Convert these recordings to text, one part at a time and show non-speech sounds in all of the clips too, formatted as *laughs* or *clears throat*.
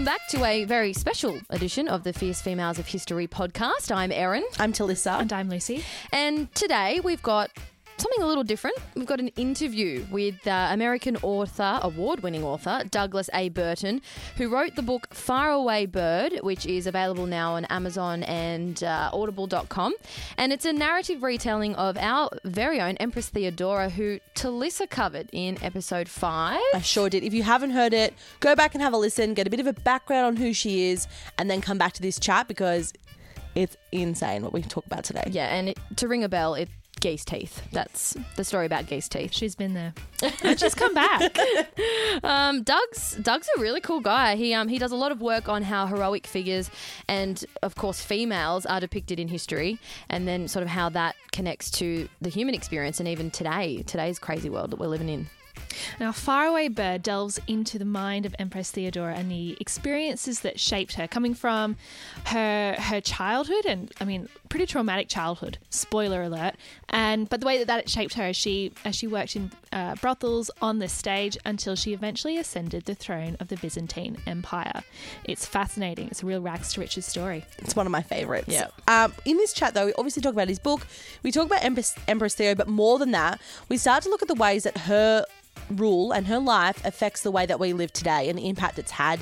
Welcome back to a very special edition of the Fierce Females of History podcast. I'm Erin. I'm Talissa. And I'm Lucy. And today we've got something a little different. We've got an interview with uh, American author, award winning author, Douglas A. Burton, who wrote the book Faraway Bird, which is available now on Amazon and uh, audible.com. And it's a narrative retelling of our very own Empress Theodora, who Talissa covered in episode five. I sure did. If you haven't heard it, go back and have a listen, get a bit of a background on who she is, and then come back to this chat because it's insane what we talk about today. Yeah, and it, to ring a bell, it geese teeth. That's the story about geese teeth. She's been there. *laughs* she's come back. Um, Doug's Doug's a really cool guy. He um he does a lot of work on how heroic figures and of course females are depicted in history, and then sort of how that connects to the human experience and even today today's crazy world that we're living in. Now, Faraway Bird delves into the mind of Empress Theodora and the experiences that shaped her, coming from her her childhood, and I mean, pretty traumatic childhood. Spoiler alert! And but the way that that shaped her, as she as she worked in uh, brothels on the stage until she eventually ascended the throne of the Byzantine Empire. It's fascinating. It's a real rags to riches story. It's one of my favorites. Yeah. Um, in this chat, though, we obviously talk about his book. We talk about Empress, Empress Theo, but more than that, we start to look at the ways that her rule and her life affects the way that we live today and the impact it's had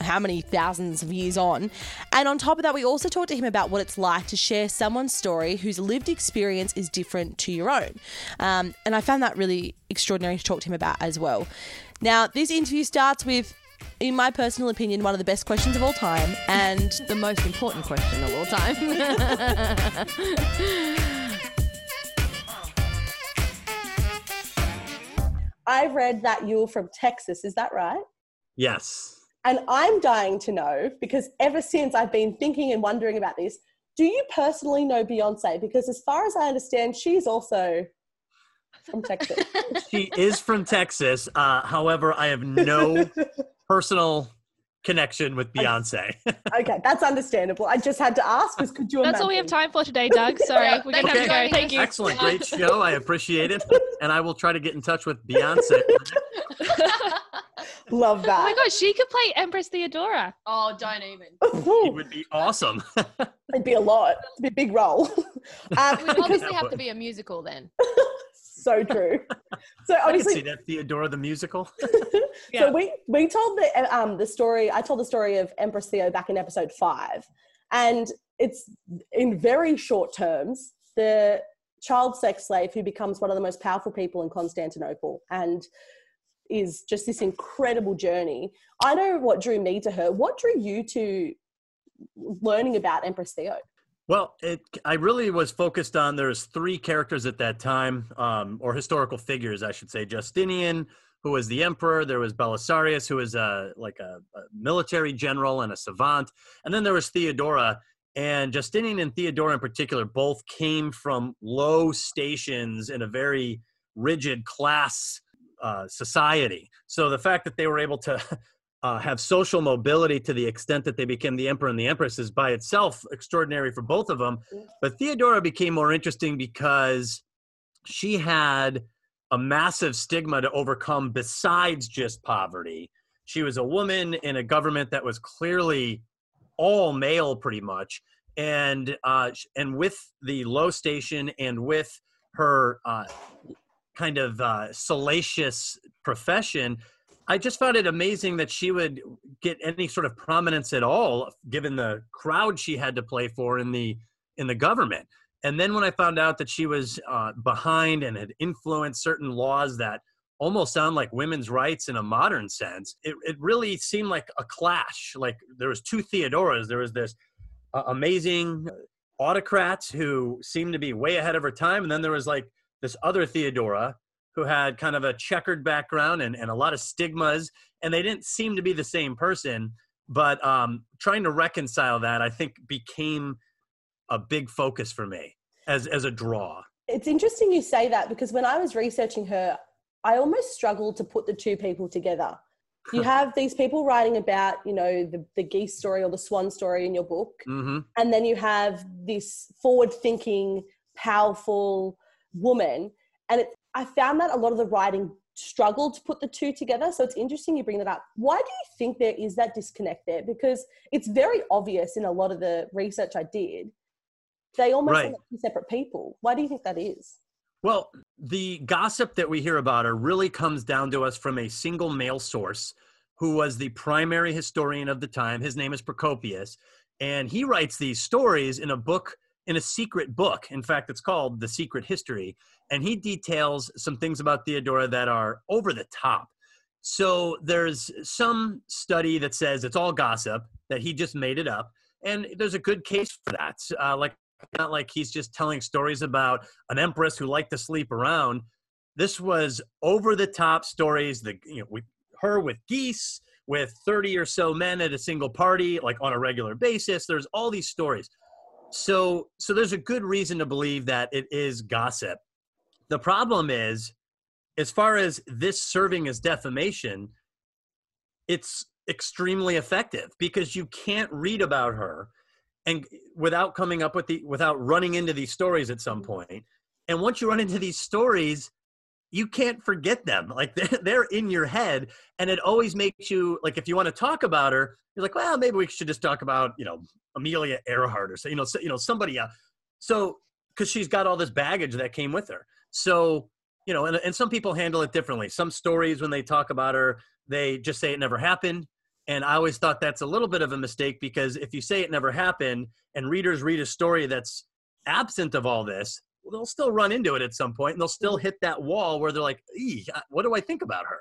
how many thousands of years on. And on top of that, we also talked to him about what it's like to share someone's story whose lived experience is different to your own. Um, and I found that really extraordinary to talk to him about as well. Now, this interview starts with. In my personal opinion, one of the best questions of all time, and The most important question of all time. *laughs* I read that you're from Texas. Is that right? Yes. And I'm dying to know because ever since I've been thinking and wondering about this, do you personally know Beyonce? Because as far as I understand, she's also from *laughs* Texas. She is from Texas. Uh, however, I have no *laughs* personal connection with Beyonce. *laughs* okay, that's understandable. I just had to ask because could you That's all we have time for today, Doug. Sorry, Yeah, we're gonna have to go. Thank you. Excellent. Great show. I appreciate it. And I will try to get in touch with Beyonce. *laughs* Love that. Oh my that. god, she could play Empress Theodora. oh, don't even. *laughs* It would be awesome. It'd be a lot. It'd be a big role. um, It would obviously have to be a musical then. So true. *laughs* So I can obviously, see that Theodora the musical. *laughs* Yeah. So we we told the um the story. I told the story of Empress Theo back in episode five, and it's in very short terms the child sex slave who becomes one of the most powerful people in Constantinople and is just this incredible journey. I know what drew me to her. What drew you to learning about Empress Theo? Well, it, I really was focused on there's three characters at that time, um, or historical figures, I should say. Justinian, who was the emperor. There was Belisarius, who was a, like a, a military general and a savant. And then there was Theodora. And Justinian and Theodora in particular both came from low stations in a very rigid class uh, society. So the fact that they were able to *laughs* uh, have social mobility to the extent that they became the emperor and the empress is by itself extraordinary for both of them. But Theodora became more interesting because she had a massive stigma to overcome besides just poverty. She was a woman in a government that was clearly all male, pretty much, and uh, and with the low station and with her uh, kind of uh, salacious profession, I just found it amazing that she would get any sort of prominence at all, given the crowd she had to play for in the in the government. And then when I found out that she was uh, behind and had influenced certain laws that almost sound like women's rights in a modern sense, it, it really seemed like a clash. Like there was two Theodoras. There was this uh, amazing autocrat who seemed to be way ahead of her time, and then there was like this other Theodora who had kind of a checkered background and, and a lot of stigmas, and they didn't seem to be the same person. But um, trying to reconcile that, I think, became a big focus for me as as a draw. It's interesting you say that because when I was researching her, I almost struggled to put the two people together. You *laughs* have these people writing about, you know, the, the geese story or the swan story in your book, hmm and then you have this forward thinking, powerful woman. And it, I found that a lot of the writing struggled to put the two together. So it's interesting you bring that up. Why do you think there is that disconnect there? Because it's very obvious in a lot of the research I did. They almost Right. two separate people. Why do you think that is? Well, the gossip that we hear about her really comes down to us from a single male source who was the primary historian of the time. His name is Procopius. And he writes these stories in a book, in a secret book. In fact, it's called The Secret History. And he details some things about Theodora that are over the top. So there's some study that says it's all gossip, that he just made it up. And there's a good case for that. Uh, like, not like he's just telling stories about an empress who liked to sleep around. This was over the top stories. The you know, with her with geese, with thirty or so men at a single party, like on a regular basis. There's all these stories. So so there's a good reason to believe that it is gossip. The problem is, as far as this serving as defamation, it's extremely effective because you can't read about her and without coming up with the without running into these stories at some point. point and once you run into these stories you can't forget them. Like *laughs* they're, in your head and it always makes you like if you want to talk about her you're like well maybe we should just talk about you know amelia earhart or so you know so, you know somebody else. So because she's got all this baggage that came with her. So you know and, and some people handle it differently. Some stories when they talk about her they just say it never happened and I always thought that's a little bit of a mistake because if you say it never happened and readers read a story that's absent of all this, well, they'll still run into it at some point and they'll still hit that wall where they're like, what do I think about her?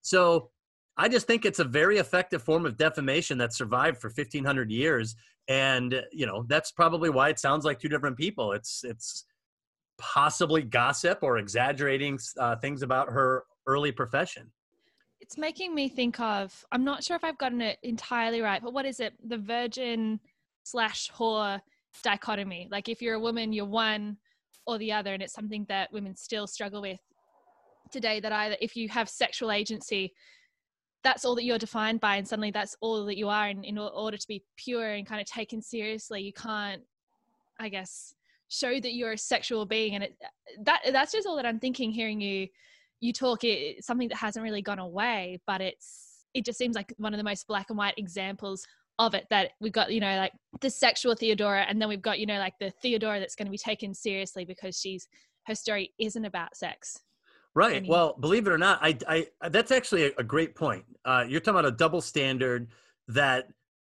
So I just think it's a very effective form of defamation that survived for 1500 years. And, you know, that's probably why it sounds like two different people. It's, it's possibly gossip or exaggerating uh, things about her early profession. It's making me think of, I'm not sure if I've gotten it entirely right, but what is it? The virgin slash whore dichotomy. Like if you're a woman, you're one or the other. And it's something that women still struggle with today that either if you have sexual agency, that's all that you're defined by. And suddenly that's all that you are. And in order to be pure and kind of taken seriously, you can't, I guess, show that you're a sexual being. And it, that that's just all that I'm thinking hearing you you talk it, something that hasn't really gone away but it's it just seems like one of the most black and white examples of it that we've got you know like the sexual theodora and then we've got you know like the theodora that's going to be taken seriously because she's her story isn't about sex Right. any- Well, believe it or not, I, I that's actually a, a great point. Uh, you're talking about a double standard that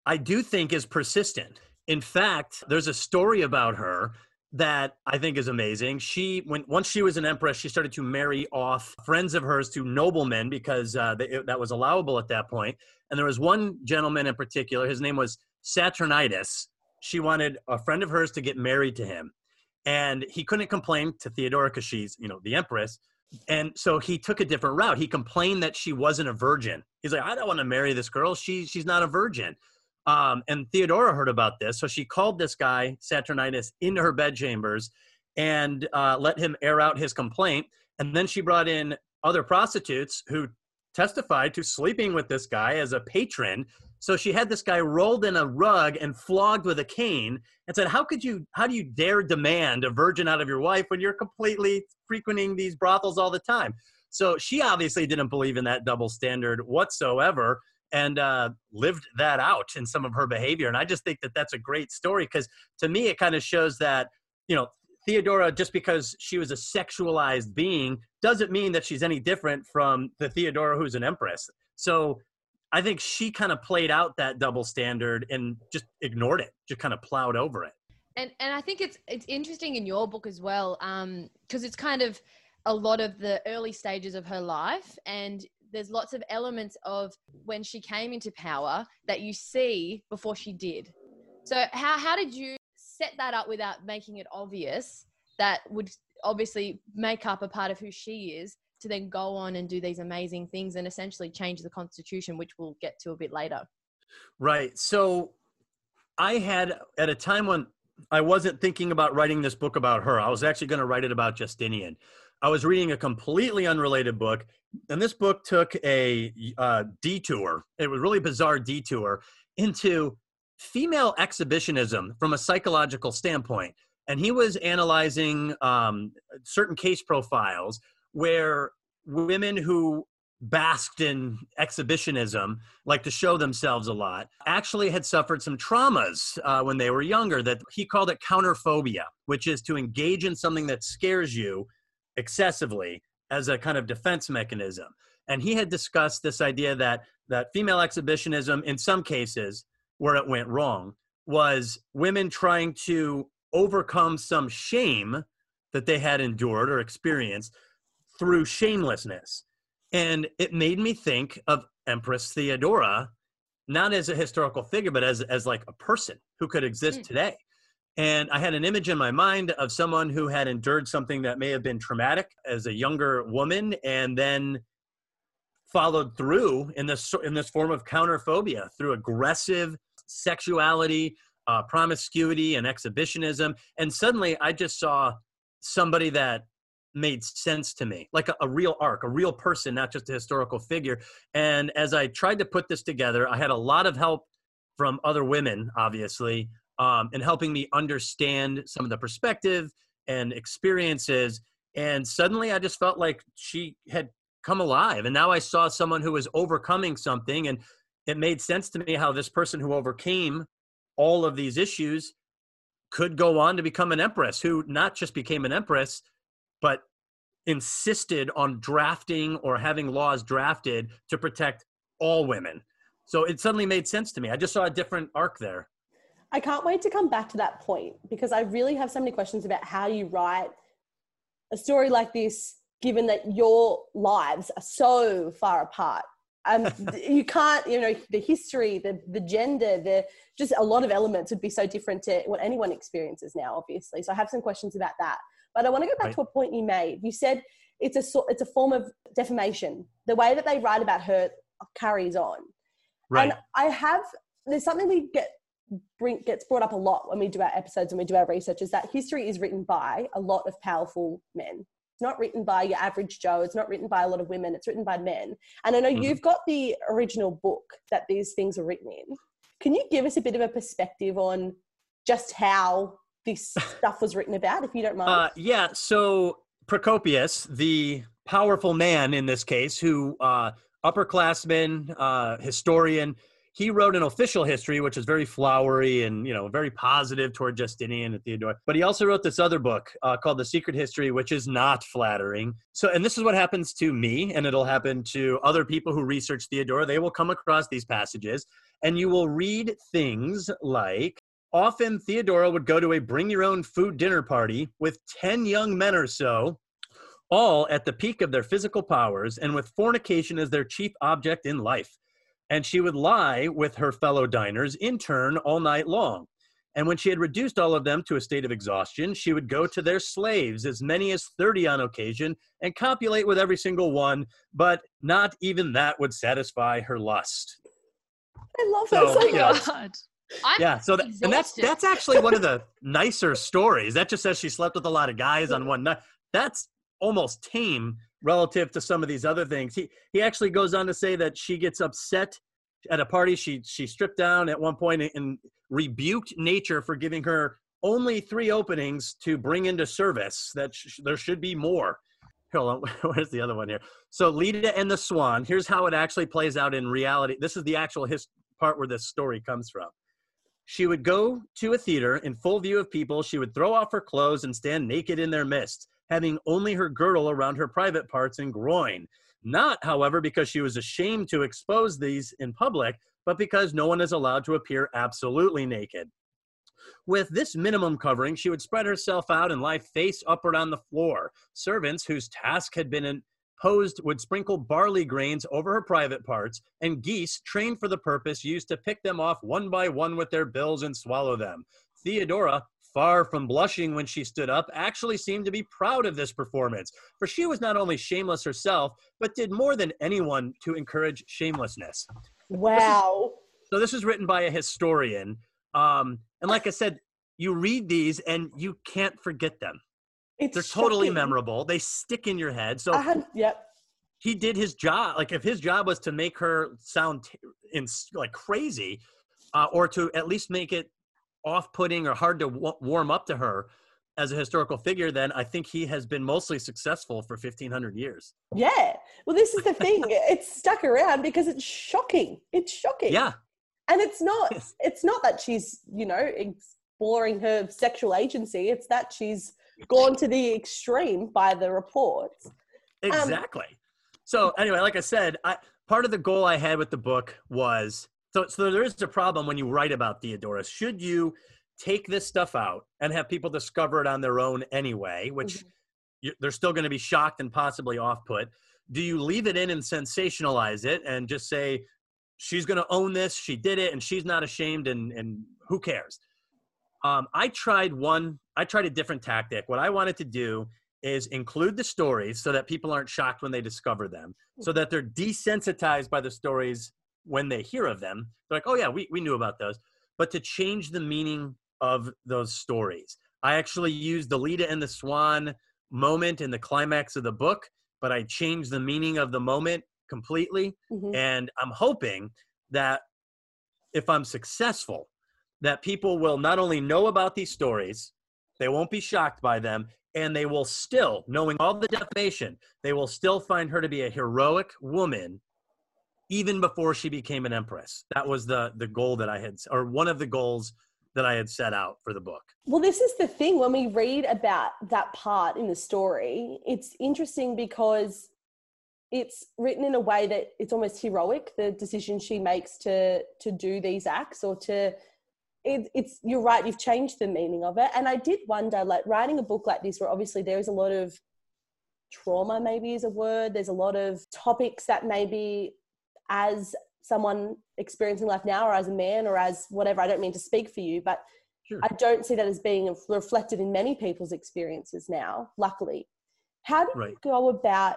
I do think is persistent. In fact, there's a story about her that I think is amazing. She, when once she was an empress, she started to marry off friends of hers to noblemen because uh, they, it- that was allowable at that point. And there was one gentleman in particular. His name was Saturninus. She wanted a friend of hers to get married to him, and he couldn't complain to Theodora because she's, you know, the empress. And so he took a different route. He complained that she wasn't a virgin. He's like, I don't want to marry this girl. She she's not a virgin. Um, and Theodora heard about this, so she called this guy Saturninus into her bedchambers and uh, let him air out his complaint. And then she brought in other prostitutes who testified to sleeping with this guy as a patron. So she had this guy rolled in a rug and flogged with a cane and said, How could you, how do you dare demand a virgin out of your wife when you're completely frequenting these brothels all the time? So she obviously didn't believe in that double standard whatsoever and uh, lived that out in some of her behavior. And I just think that that's a great story because to me, it kind of shows that, you know, Theodora, just because she was a sexualized being, doesn't mean that she's any different from the Theodora who's an empress. So I think she kind of played out that double standard and just ignored it, just kind of plowed over it. and and I think it's it's interesting in your book as well, because it's kind of a lot of the early stages of her life, and there's lots of elements of when she came into power that you see before she did. So how how did you set that up without making it obvious that would obviously make up a part of who she is to then go on and do these amazing things and essentially change the constitution, which we'll get to a bit later. Right. So I had at a time when I wasn't thinking about writing this book about her. I was actually going to write it about Justinian. I was reading a completely unrelated book, and this book took a uh, detour. It was really bizarre detour into female exhibitionism from a psychological standpoint. And he was analyzing um, certain case profiles where women who basked in exhibitionism, like to show themselves a lot, actually had suffered some traumas uh, when they were younger that he called it counterphobia, which is to engage in something that scares you excessively as a kind of defense mechanism. And he had discussed this idea that that female exhibitionism, in some cases where it went wrong, was women trying to overcome some shame that they had endured or experienced through shamelessness. And it made me think of Empress Theodora, not as a historical figure, but as, as like a person who could exist mm. today. And I had an image in my mind of someone who had endured something that may have been traumatic as a younger woman and then followed through in this in this form of counterphobia through aggressive sexuality, uh, promiscuity, and exhibitionism. And suddenly, I just saw somebody that made sense to me, like a, a, real arc, a real person, not just a historical figure. And as I tried to put this together, I had a lot of help from other women, obviously, um, in helping me understand some of the perspective and experiences. And suddenly, I just felt like she had come alive. And now I saw someone who was overcoming something. And it made sense to me how this person who overcame all of these issues could go on to become an empress who not just became an empress, but insisted on drafting or having laws drafted to protect all women. So it suddenly made sense to me. I just saw a different arc there. I can't wait to come back to that point because I really have so many questions about how you write a story like this given that your lives are so far apart. Um, *laughs* you can't, you know, the history, the the gender, the just a lot of elements would be so different to what anyone experiences now, obviously. So I have some questions about that. But I want to go back right. to a point you made. You said it's a it's a form of defamation. The way that they write about her carries on. Right. And I have there's something we get bring gets brought up a lot when we do our episodes and we do our research is that history is written by a lot of powerful men it's not written by your average Joe. It's not written by a lot of women. It's written by men. And I know mm-hmm. you've got the original book that these things are written in. Can you give us a bit of a perspective on just how this *laughs* stuff was written about, if you don't mind? Uh, yeah. So Procopius, the powerful man in this case, who uh, upperclassman, uh, historian, he wrote an official history, which is very flowery and you know very positive toward Justinian and Theodore. But he also wrote this other book uh, called The Secret History, which is not flattering. So, and this is what happens to me, and it'll happen to other people who research Theodore. They will come across these passages, and you will read things like. Often Theodora would go to a bring your own food dinner party with 10 young men or so, all at the peak of their physical powers and with fornication as their chief object in life and she would lie with her fellow diners in turn all night long. And when she had reduced all of them to a state of exhaustion, she would go to their slaves, as many as 30 on occasion, and copulate with every single one, but not even that would satisfy her lust. I love that so, so much. yeah, so that, and that's that's actually one of the *laughs* nicer stories. That just says she slept with a lot of guys on one night. That's almost tame relative to some of these other things. He he actually goes on to say that she gets upset at a party. She she stripped down at one point and rebuked nature for giving her only three openings to bring into service. That sh- there should be more. Hold on, *laughs* where's the other one here? So Leda and the Swan. Here's how it actually plays out in reality. This is the actual his part where this story comes from. She would go to a theater in full view of people. She would throw off her clothes and stand naked in their midst having only her girdle around her private parts and groin. Not, however, because she was ashamed to expose these in public, but because no one is allowed to appear absolutely naked. With this minimum covering, she would spread herself out and lie face upward on the floor. Servants whose task had been imposed would sprinkle barley grains over her private parts, and geese, trained for the purpose, used to pick them off one by one with their bills and swallow them. Theodora far from blushing when she stood up, actually seemed to be proud of this performance, for she was not only shameless herself, but did more than anyone to encourage shamelessness. Wow. so this is written by a historian. Um, and like I said, you read these and you can't forget them. It's They're shocking. totally memorable. They stick in your head. So had, yep. he did his job. Like if his job was to make her sound t- in like crazy, uh, or to at least make it off-putting or hard to w- warm up to her as a historical figure, then I think he has been mostly successful for 1500 years. Yeah. Well, this is the thing. *laughs* it's stuck around because it's shocking. It's shocking. Yeah. And it's not *laughs* Yes. it's not that she's, you know, exploring her sexual agency. It's that she's gone to the extreme by the reports. Um, Exactly. so anyway, like I said, I part of the goal I had with the book was so so there is a problem when you write about Theodorus. Should you take this stuff out and have people discover it on their own anyway, which you, they're still going to be shocked and possibly off put? Do you leave it in and sensationalize it and just say she's going to own this, she did it, and she's not ashamed, and and who cares? Um, I tried one. I tried a different tactic. What I wanted to do is include the stories so that people aren't shocked when they discover them, so that they're desensitized by the stories when they hear of them. They're like, oh, yeah, we, we knew about those. But to change the meaning of those stories. I actually used the Leda and the Swan moment in the climax of the book, but I changed the meaning of the moment completely. Mhm. And I'm hoping that if I'm successful, that people will not only know about these stories, they won't be shocked by them, and they will still, knowing all the defamation, they will still find her to be a heroic woman even before she became an empress. That was the the goal that I had or one of the goals that I had set out for the book. Well, this is the thing. When we read about that part in the story, it's interesting because it's written in a way that it's almost heroic. The decision she makes to to do these acts or to it, it's you're right. You've changed the meaning of it, and I did wonder, like writing a book like this, where obviously there is a lot of trauma, maybe is a word. There's a lot of topics that maybe as someone experiencing life now or as a man or as whatever i don't mean to speak for you but Sure. i don't see that as being reflected in many people's experiences now luckily. How do you Right. go about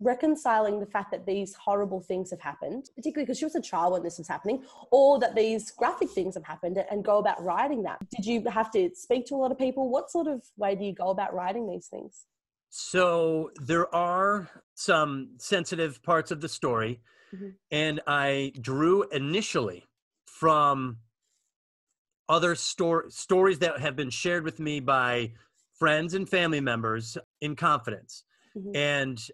reconciling the fact that these horrible things have happened particularly because she was a child when this was happening or that these graphic things have happened and go about writing that? Did you have to speak to a lot of people? What sort of way do you go about writing these things? So there are some sensitive parts of the story, Mhm. and I drew initially from other stor- stories that have been shared with me by friends and family members in confidence. Mhm. And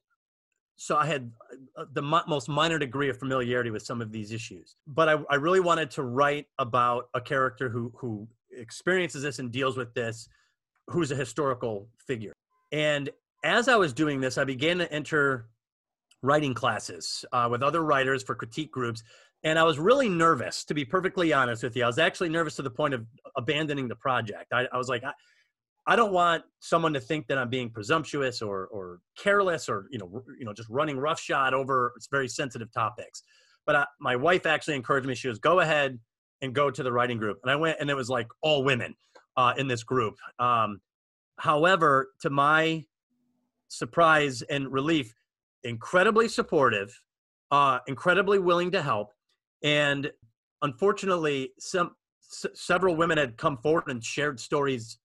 so I had uh, the mo- most minor degree of familiarity with some of these issues. But I, I really wanted to write about a character who, who experiences this and deals with this, who's a historical figure. And as I was doing this, I began to enter writing classes uh, with other writers for critique groups. And I was really nervous, to be perfectly honest with you. I was actually nervous to the point of abandoning the project. I, I was like, I, I don't want someone to think that I'm being presumptuous or, or careless or you know, you know, just running roughshod over very sensitive topics. But I, my wife actually encouraged me. She was "Go ahead and go to the writing group." And I went, and it was like all women uh, in this group. Um, however, to my surprise and relief, incredibly supportive, uh, incredibly willing to help, and unfortunately, some s- several women had come forward and shared stories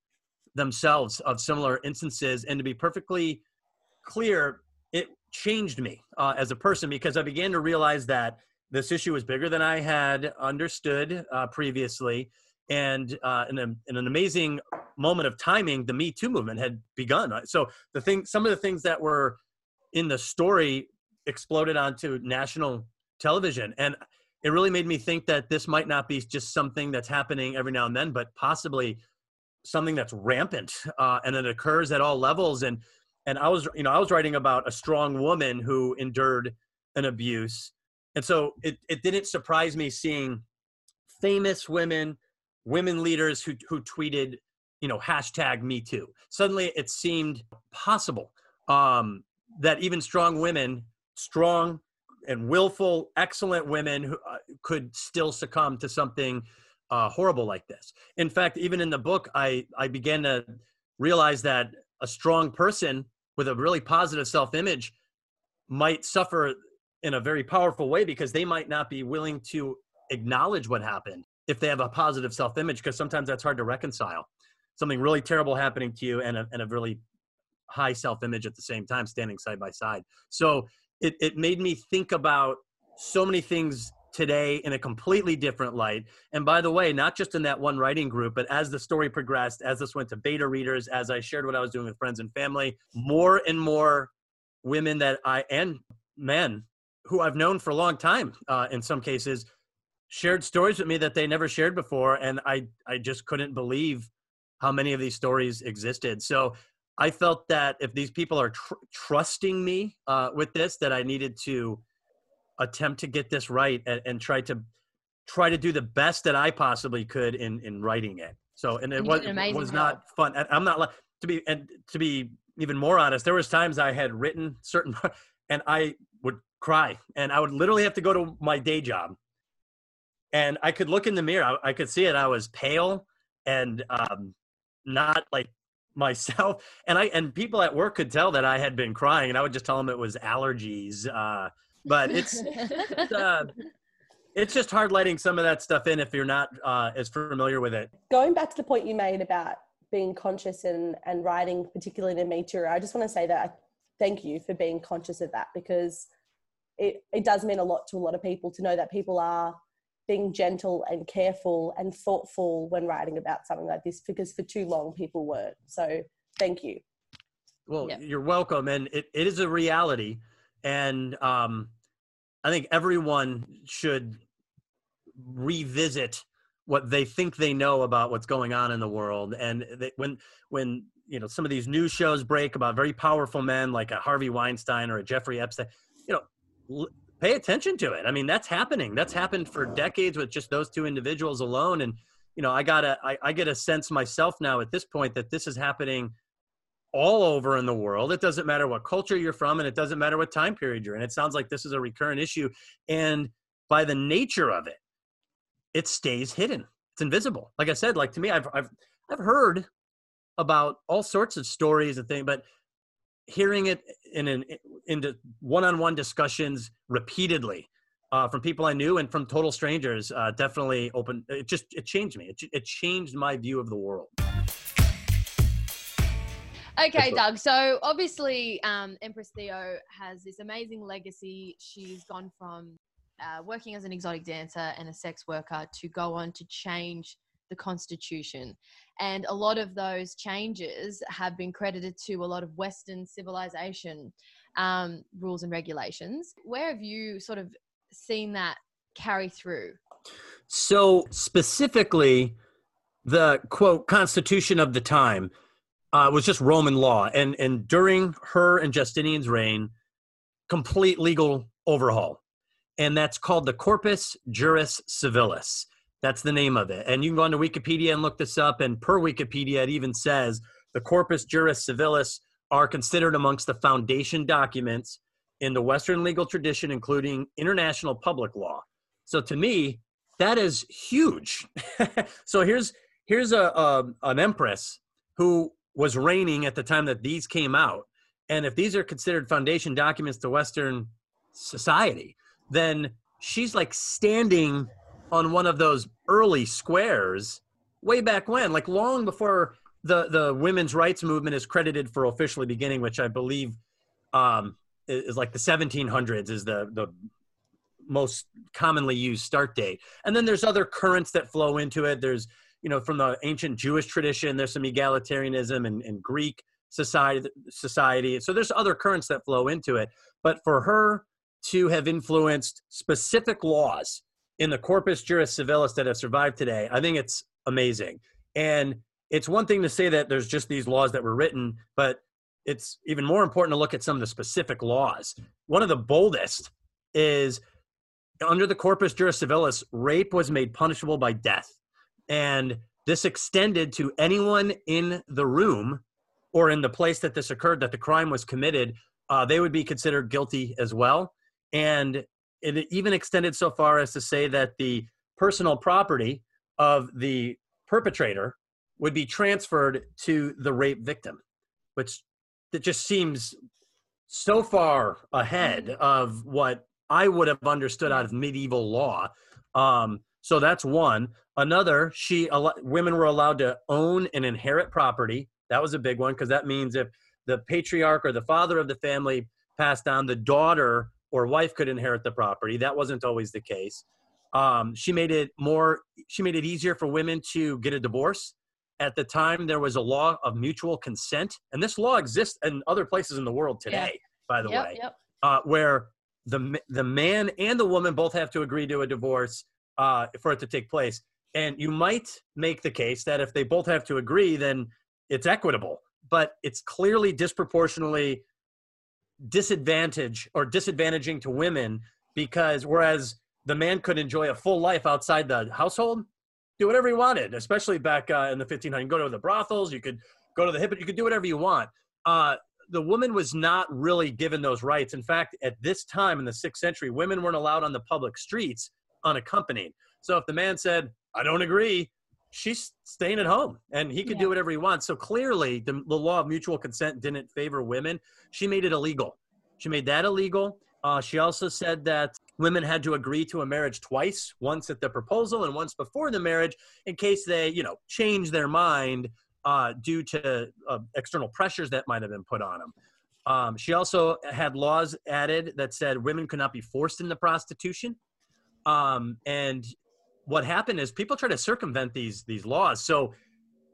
themselves of similar instances. And to be perfectly clear, it changed me uh, as a person because I began to realize that this issue was bigger than I had understood uh, previously. And uh, in, a, in an amazing moment of timing, the Me Too movement had begun. So the thing, some of the things that were in the story exploded onto national television, and it really made me think that this might not be just something that's happening every now and then, but possibly something that's rampant uh, and it occurs at all levels. And and I was, you know, I was writing about a strong woman who endured an abuse, and so it it didn't surprise me seeing famous women, women leaders who who tweeted, you know, hashtag Me Too. Suddenly, it seemed possible um, that even strong women, strong and willful, excellent women who uh, could still succumb to something uh, horrible like this. In fact, even in the book, I I began to realize that a strong person with a really positive self-image might suffer in a very powerful way because they might not be willing to acknowledge what happened if they have a positive self-image because sometimes that's hard to reconcile something really terrible happening to you and a, and a really high self-image at the same time standing side by side so it, it made me think about so many things today in a completely different light. And by the way, not just in that one writing group, but as the story progressed, as this went to beta readers, as I shared what I was doing with friends and family, more and more women that I and men who I've known for a long time, uh, in some cases, shared stories with me that they never shared before, and I I just couldn't believe how many of these stories existed. So I felt that if these people are tr- trusting me uh, with this, that I needed to attempt to get this right and, and, try to try to do the best that I possibly could in in writing it. So and it And was amazing was not fun. And I'm not to be and to be even more honest. There was times I had written certain *laughs* and I would cry and I would literally have to go to my day job and I could look in the mirror. I, I could see it. I was pale and um, not like myself. And I and people at work could tell that I had been crying, and I would just tell them it was allergies. Uh, but it's it's, uh, it's just hard letting some of that stuff in if you're not uh, as familiar with it. going back to the point you made about being conscious and, and writing, particularly a Me Too, I just want to say that I thank you for being conscious of that because it, it does mean a lot to a lot of people to know that people are being gentle and careful and thoughtful when writing about something like this because for too long people weren't. So thank you. Well, Yeah. you're welcome, and it, it is a reality, and um, I think everyone should revisit what they think they know about what's going on in the world. And they, when when you know some of these news shows break about very powerful men like a Harvey Weinstein or a Jeffrey Epstein, you know, l- pay attention to it. I mean, that's happening. That's happened for decades with just those two individuals alone. And you know, I gotta I, I get a sense myself now at this point that this is happening all over in the world. It doesn't matter what culture you're from, and it doesn't matter what time period you're in. It sounds like this is a recurrent issue, and by the nature of it, it stays hidden. It's invisible. Like I said, like to me, I've I've I've heard about all sorts of stories and things, but hearing it in an into one-on-one discussions repeatedly uh, from people I knew and from total strangers uh, definitely opened. It just it changed me. It, it changed my view of the world. Okay, Doug. So obviously, um, Empress Theo has this amazing legacy. She's gone from uh, working as an exotic dancer and a sex worker to go on to change the Constitution. And a lot of those changes have been credited to a lot of Western civilization um, rules and regulations. Where have you sort of seen that carry through? So specifically, the quote Constitution of the time uh, was just Roman law, and and during her and Justinian's reign, complete legal overhaul, and that's called the Corpus Juris Civilis. That's the name of it, and you can go onto Wikipedia and look this up. And per Wikipedia, it even says the Corpus Juris Civilis are considered amongst the foundation documents in the Western legal tradition, including international public law. So to me, that is huge. *laughs* so here's here's a, a an empress who was reigning at the time that these came out, and if these are considered foundation documents to Western society, then she's like standing on one of those early squares way back when, like long before the the women's rights movement is credited for officially beginning, which I believe um, is like the 1700s is the the most commonly used start date. And then there's other currents that flow into it. There's, you know, from the ancient Jewish tradition, there's some egalitarianism and, and Greek society society. So there's other currents that flow into it. But for her to have influenced specific laws in the corpus juris civilis that have survived today, I think it's amazing. And it's one thing to say that there's just these laws that were written, but it's even more important to look at some of the specific laws. One of the boldest is under the corpus juris civilis, rape was made punishable by death. And this extended to anyone in the room or in the place that this occurred, that the crime was committed, uh, they would be considered guilty as well. And it even extended so far as to say that the personal property of the perpetrator would be transferred to the rape victim, which that just seems so far ahead of what I would have understood out of medieval law. Um, so that's one. Another, she women were allowed to own and inherit property. That was a big one because that means if the patriarch or the father of the family passed on, the daughter or wife could inherit the property. That wasn't always the case. Um, she made it more. She made it easier for women to get a divorce. At the time, there was a law of mutual consent, and this law exists in other places in the world today. By the Yep, way, yep. uh, where the the man and the woman both have to agree to a divorce uh, for it to take place. And you might make the case that if they both have to agree, then it's equitable. But it's clearly disproportionately disadvantage or disadvantaging to women because whereas the man could enjoy a full life outside the household, do whatever he wanted, especially back uh, in the 1500s. You go to the brothels, you could go to the hip, you could do whatever you want. Uh, the woman was not really given those rights. In fact, at this time in the sixth century, women weren't allowed on the public streets unaccompanied. So if the man said, I don't agree, she's staying at home and he could do whatever he wants. So clearly, the, the law of mutual consent didn't favor women. She made it illegal. She made that illegal. Uh, she also said that women had to agree to a marriage twice, once at the proposal and once before the marriage, in case they, you know, change their mind uh, due to uh, external pressures that might have been put on them. Um, she also had laws added that said women could not be forced into prostitution. Um, and what happened is people try to circumvent these these laws. So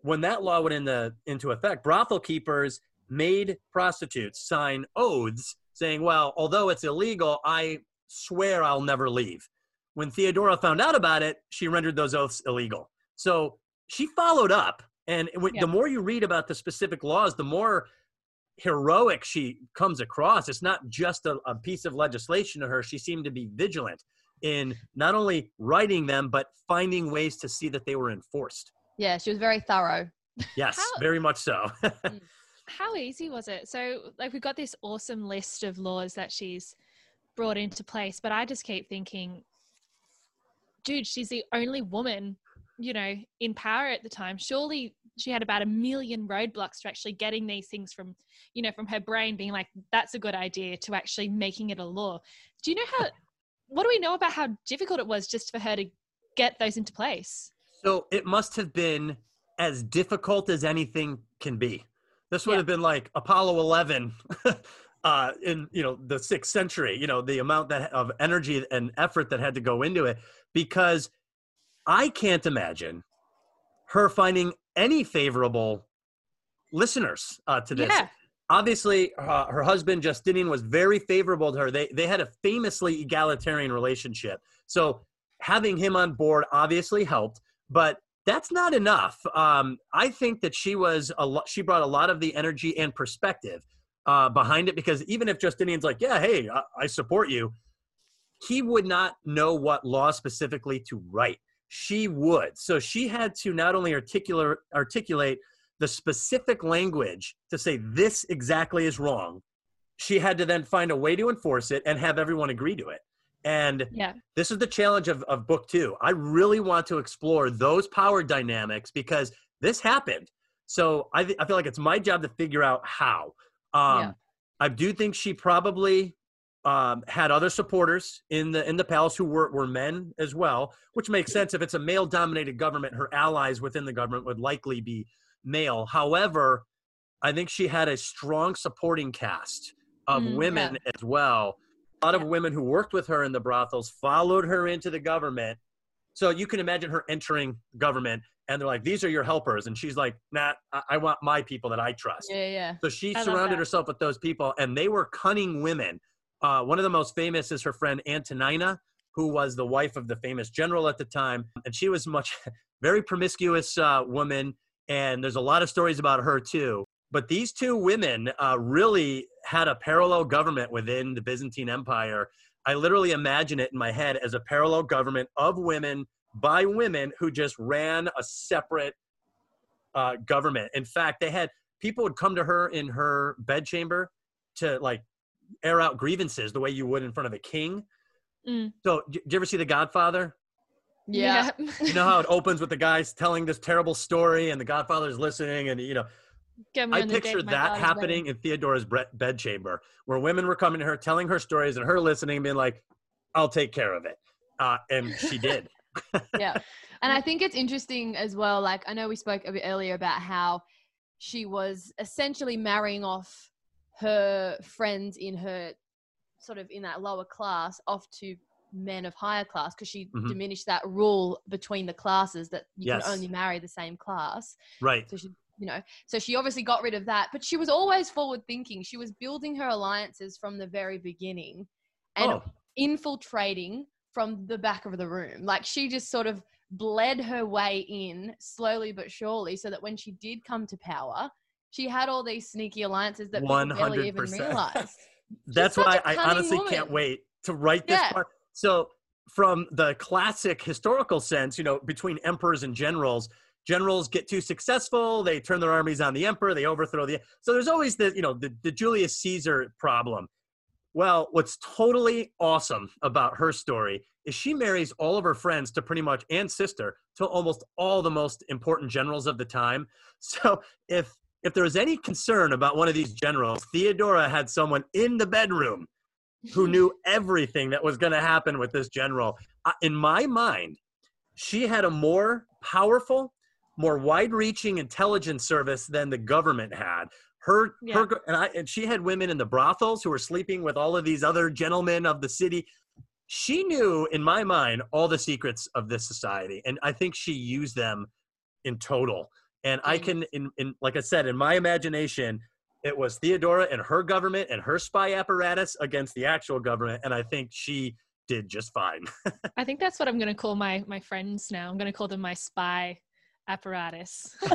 when that law went into into effect, brothel keepers made prostitutes sign oaths saying, "Well, although it's illegal, I swear I'll never leave." When Theodora found out about it, she rendered those oaths illegal. So she followed up, and when, Yeah. the more you read about the specific laws, the more heroic she comes across. It's not just a, a piece of legislation to her. She seemed to be vigilant in not only writing them, but finding ways to see that they were enforced. Yeah, she was very thorough. Yes, How- very much so. Mm. *laughs* How easy was it? So, like, we've got this awesome list of laws that she's brought into place, but I just keep thinking, dude, she's the only woman, you know, in power at the time. Surely she had about a million roadblocks to actually getting these things from, you know, from her brain being like, that's a good idea to actually making it a law. Do you know how, what do we know about how difficult it was just for her to get those into place? so it must have been as difficult as anything can be. This would Yeah. have been like Apollo 11 *laughs* uh, in you know the sixth century. You know the amount that of energy and effort that had to go into it because I can't imagine her finding any favorable listeners uh, to this. Yeah. Obviously uh, her husband justinian was very favorable to her. They, they had a famously egalitarian relationship. So having him on board obviously helped but that's not enough. Um, i think that she was a lot she brought a lot of the energy and perspective uh, behind it because even if justinian's like yeah hey I, I support you he would not know what law specifically to write. She would. So she had to not only articulate articulate the specific language to say this exactly is wrong. She had to then find a way to enforce it and have everyone agree to it. And Yeah. this is the challenge of, of book two. I really want to explore those power dynamics because this happened. So i, th- I feel like it's my job to figure out how. Um, Yeah. i do think she probably um, had other supporters in the in the palace who were, were men as well which makes sense. If it's a male dominated government her allies within the government would likely be male. However i think she had a strong supporting cast of Mm, women as well. A lot of women who worked with her in the brothels followed her into the government. So you can imagine her entering government and they're like these are your helpers. And she's like nah i, I want my people that i trust. Yeah, yeah. so she I surrounded herself with those people, and they were cunning women. Uh, one of the most famous is her friend Antonina, who was the wife of the famous general at the time, and she was much *laughs* very promiscuous uh, woman. And there's a lot of stories about her too. But these two women uh, really had a parallel government within the Byzantine Empire. I literally imagine it in my head as a parallel government of women by women who just ran a separate uh, government. In fact, they had people would come to her in her bedchamber to like air out grievances the way you would in front of a king. Mm. So, do you ever see The Godfather? Yeah. *laughs* You know how it opens with the guys telling this terrible story and the Godfather's listening, and you know, I on the date picture that happening wedding. in Theodora's bre- bedchamber, where women were coming to her, telling her stories, and her listening, and being like, "I'll take care of it," uh, and she *laughs* did. yeah. *laughs* And I think it's interesting as well. Like, I know we spoke a bit earlier about how she was essentially marrying off her friends in her sort of in that lower class off to men of higher class because she Mhm. diminished that rule between the classes that you Yes. can only marry the same class. Right. So she, you know, so she obviously got rid of that, but she was always forward thinking. She was building her alliances from the very beginning and Oh, infiltrating from the back of the room. Like she just sort of bled her way in slowly but surely so that when she did come to power, she had all these sneaky alliances that people barely even 100%. realized. that's why I honestly woman. can't wait to write this Yeah. part. So, from the classic historical sense, you know, between emperors and generals, generals get too successful, they turn their armies on the emperor, they overthrow the. So there's always the, you know, the, the Julius Caesar problem. Well, what's totally awesome about her story is she marries all of her friends to pretty much and sister to almost all the most important generals of the time. *laughs* So if if there was any concern about one of these generals, Theodora had someone in the bedroom who knew *laughs* everything that was going to happen with this general. Uh, in my mind, she had a more powerful, more wide-reaching intelligence service than the government had. Her, Yeah. her, and, I, and she had women in the brothels who were sleeping with all of these other gentlemen of the city. She knew, in my mind, all the secrets of this society, and I think she used them in total. And I can, in, in like I said, in my imagination, it was Theodora and her government and her spy apparatus against the actual government, and I think she did just fine. *laughs* I think that's what I'm going to call my my friends now. I'm going to call them my spy apparatus. *laughs*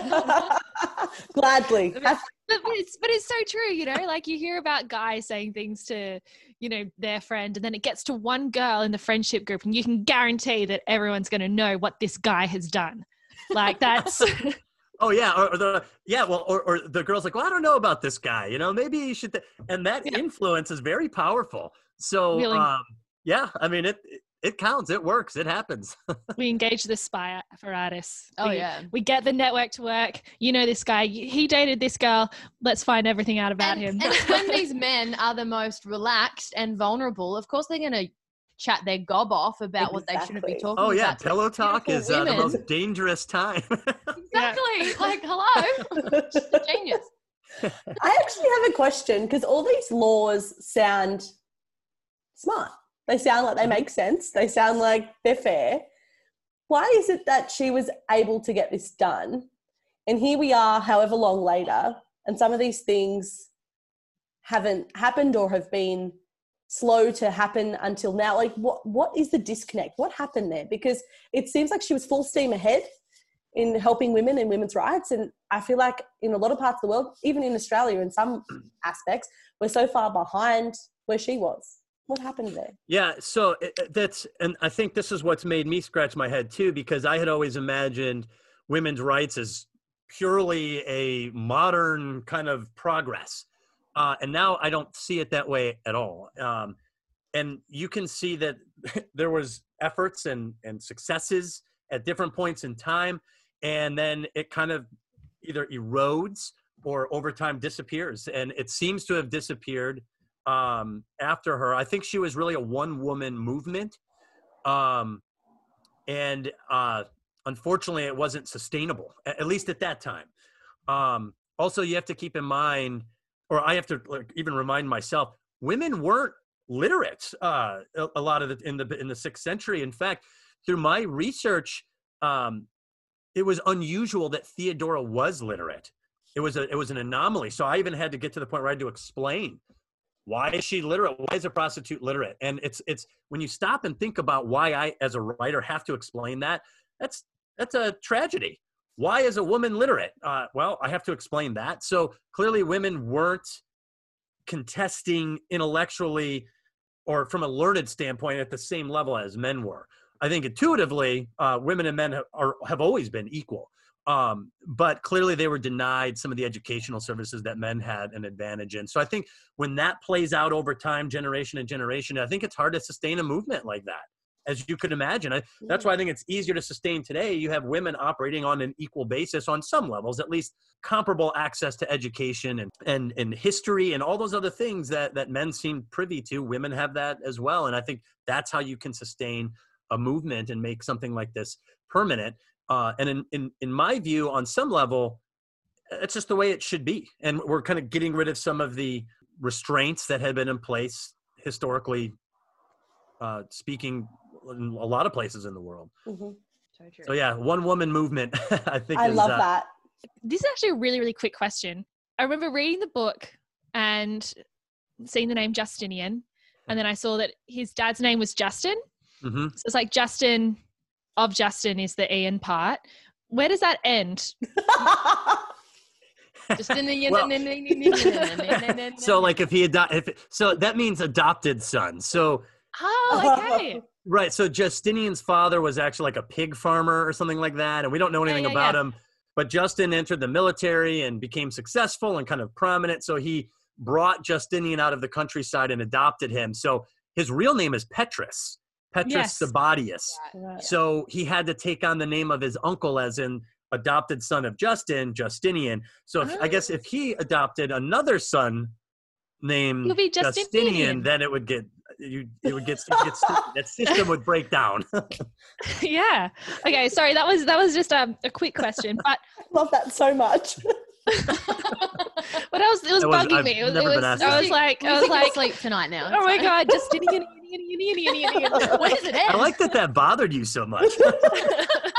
Gladly. *laughs* but, but it's but it's so true, you know. Like you hear about guys saying things to, you know, their friend, and then it gets to one girl in the friendship group, and you can guarantee that everyone's going to know what this guy has done. Like that's oh yeah, or, or the yeah, well, or, or the girl's like, well, I don't know about this guy, you know, maybe you should, th-. and that Yeah. influence is very powerful. So Really? um, yeah, I mean it. It counts. It works. It happens. *laughs* we engage the spy apparatus. Oh we, yeah. we get the network to work. You know this guy. He dated this girl. Let's find everything out about and, him. and when *laughs* these men are the most relaxed and vulnerable, of course they're going to chat their gob off about what they shouldn't be Exactly. talking Oh yeah, about. pillow talk is uh, the most dangerous time. *laughs* Exactly. Like, *laughs* hello. Genius. I actually have a question because all these laws sound smart. They sound like they make sense. They sound like they're fair. Why is it that she was able to get this done? And here we are, however long later, and some of these things haven't happened or have been slow to happen until now. Like, what what is the disconnect? What happened there? Because it seems like she was full steam ahead in helping women and women's rights. And I feel like in a lot of parts of the world, even in Australia, in some aspects, we're so far behind where she was. What happened there? Yeah, so it, it- that's, and I think this is what's made me scratch my head too, because I had always imagined women's rights as purely a modern kind of progress. Uh, and now I don't see it that way at all. Um, and you can see that *laughs* there was efforts and, and successes at different points in time, and then it kind of either erodes or over time disappears. And it seems to have disappeared um, after her. I think she was really a one woman movement. Um, and uh, unfortunately, it wasn't sustainable, at least at that time. Um, also, you have to keep in mind, or I have to like, even remind myself, women weren't literate uh, a, a lot of the in the in the sixth century. In fact, through my research, um, it was unusual that Theodora was literate. It was a it was an anomaly. So I even had to get to the point where I had to explain why is she literate why is a prostitute literate and it's it's when you stop and think about why i as a writer have to explain that that's that's a tragedy why is a woman literate? Uh, well i have to explain that. So clearly women weren't contesting intellectually or from a learned standpoint at the same level as men were. I think intuitively uh, women and men have, are, have always been equal. Um, but clearly they were denied some of the educational services that men had an advantage in. So i think when that plays out over time, generation and generation, I think it's hard to sustain a movement like that, as you could imagine. I, that's why I think it's easier to sustain today. You have women operating on an equal basis on some levels, at least comparable access to education and, and, and history and all those other things that, that men seem privy to. Women have that as well. And I think that's how you can sustain a movement and make something like this permanent. Uh, and in, in, in my view, on some level, it's just the way it should be. And we're kind of getting rid of some of the restraints that had been in place historically uh, speaking in a lot of places in the world. Mhm. So. So yeah, one woman movement. *laughs* I think I is, love uh, that. This is actually a really, really quick question. I remember reading the book and seeing the name Justinian, and then I saw that his dad's name was Justin. mhm. So it's like Justin of Justin is the Ian part. Where does that end? *laughs* Just in the Well- *laughs* So like if he adopt, if so that means adopted son. So Oh, okay. Right, so Justinian's father was actually like a pig farmer or something like that, and we don't know anything yeah, about yeah. him. But Justin entered the military and became successful and kind of prominent. So he brought Justinian out of the countryside and adopted him. So his real name is Petrus, Petrus Yes. Sabatius. Right. So he had to take on the name of his uncle as in adopted son of Justin, Justinian. So if, I guess ah. if he adopted another son named Justinian, Justinian. then it would get you it would get, it gets that system would break down. *laughs* yeah. Okay. Sorry, that was that was just um, a quick question, but I *laughs* love that so much. *laughs* but I was it was was- bugging I've me. It was, it was I was like I was like like, sleep tonight now. oh my god, just fine. when does it end? I like that that bothered you so much.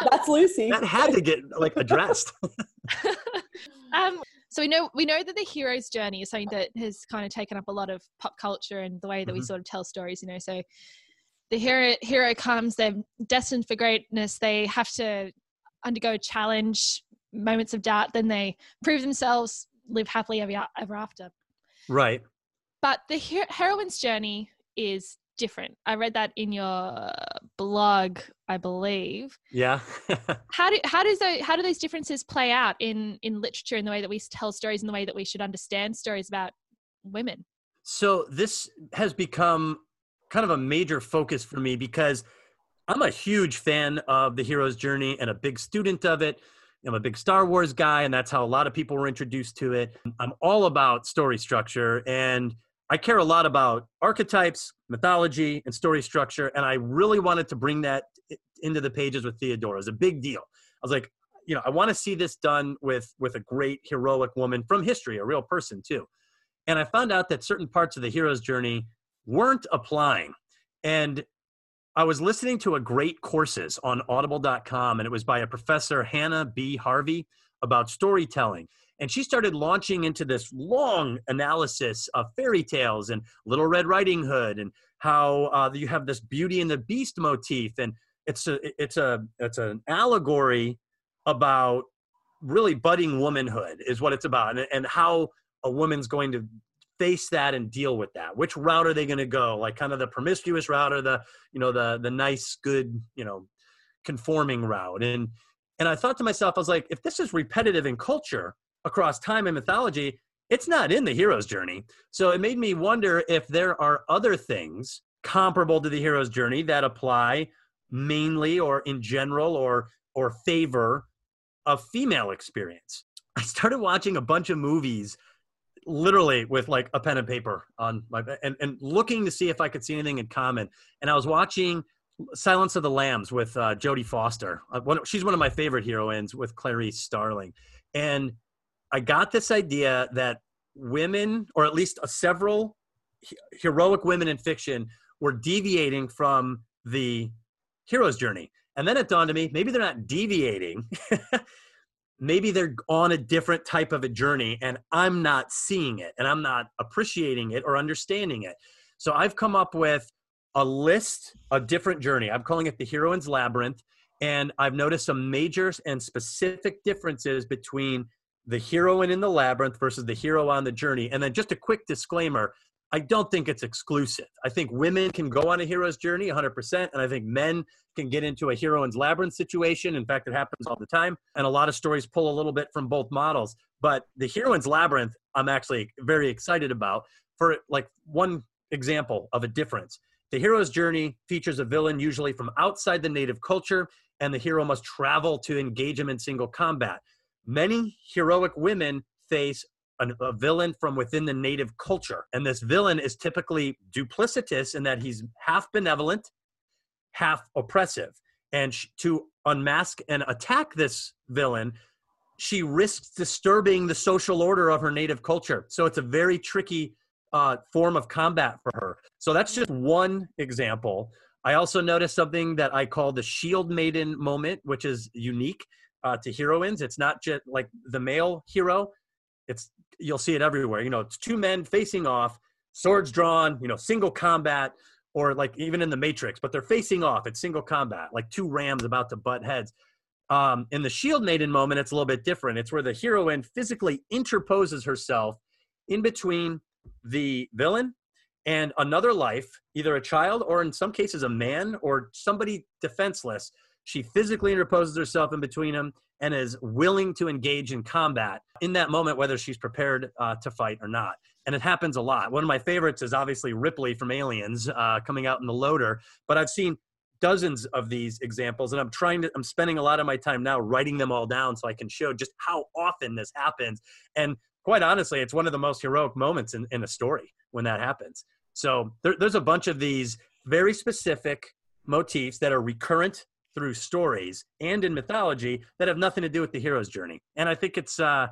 That's Lucy. that had to get like addressed. um, so we know we know that the hero's journey is something that has kind of taken up a lot of pop culture and the way that we Mhm. sort of tell stories. You know, so the hero hero comes, they're destined for greatness. They have to undergo challenge, moments of doubt, then they prove themselves, live happily ever, ever after. right. But the her- heroine's journey is different. I read that in your blog, I believe. Yeah. *laughs* How do how does those, how do those differences play out in in literature in the way that we tell stories in the way that we should understand stories about women? So this has become kind of a major focus for me because I'm a huge fan of the hero's journey and a big student of it. I'm a big Star Wars guy, and that's how a lot of people were introduced to it. I'm all about story structure, and I care a lot about archetypes, mythology, and story structure. And I really wanted to bring that into the pages with Theodora. It's a big deal. I was like, you know, I want to see this done with with a great heroic woman from history, a real person too. And I found out that certain parts of the hero's journey weren't applying. And I was listening to a great courses on audible.com, and it was by a professor, Hannah B. Harvey, about storytelling. And she started launching into this long analysis of fairy tales and Little Red Riding Hood and how uh, you have this Beauty and the Beast motif. And it's a, it's a, it's an allegory about really budding womanhood is what it's about and, and how a woman's going to face that and deal with that. Which route are they going to go? Like kind of the promiscuous route or the you know the the nice good you know conforming route? And and i thought to myself i was like if this is repetitive in culture across time and mythology it's not in the hero's journey so it made me wonder if there are other things comparable to the hero's journey that apply mainly or in general or or favor a female experience i started watching a bunch of movies literally with like a pen and paper on my and, and looking to see if I could see anything in common. And I was watching Silence of the Lambs with uh, Jodie Foster. Uh, one, she's one of my favorite heroines with Clarice Starling. And I got this idea that women, or at least several heroic women in fiction, were deviating from the hero's journey. And then it dawned on me maybe they're not deviating. *laughs* maybe they're on a different type of a journey and I'm not seeing it and I'm not appreciating it or understanding it. So I've come up with a list, a different journey. I'm calling it the Heroine's Labyrinth. And I've noticed some major and specific differences between the heroine in the labyrinth versus the hero on the journey. And then just a quick disclaimer I don't think it's exclusive. I think women can go on a hero's journey 100%. And I think men can get into a heroine's labyrinth situation. In fact, it happens all the time. And a lot of stories pull a little bit from both models. But the heroine's labyrinth, I'm actually very excited about. For like one example of a difference, the hero's journey features a villain usually from outside the native culture, and the hero must travel to engage him in single combat. Many heroic women face an, a villain from within the native culture. And this villain is typically duplicitous in that he's half benevolent, half oppressive. And to unmask and attack this villain, she risks disturbing the social order of her native culture. So it's a very tricky uh, form of combat for her. So that's just one example. I also noticed something that I call the shield maiden moment, which is unique uh, to heroines. It's not just like the male hero. It's you'll see it everywhere. You know, it's two men facing off, swords drawn. You know, single combat, or like even in the Matrix, but they're facing off. It's single combat, like two rams about to butt heads. Um, in the shield maiden moment, it's a little bit different. It's where the heroine physically interposes herself in between the villain and another life, either a child or in some cases a man or somebody defenseless. She physically interposes herself in between them and is willing to engage in combat in that moment, whether she's prepared uh, to fight or not. And it happens a lot. One of my favorites is obviously Ripley from Aliens uh, coming out in the loader, but I've seen dozens of these examples and i'm trying to i'm spending a lot of my time now writing them all down so i can show just how often this happens and quite honestly it's one of the most heroic moments in, in a story when that happens so there, there's a bunch of these very specific motifs that are recurrent through stories and in mythology that have nothing to do with the hero's journey. And I think it's uh,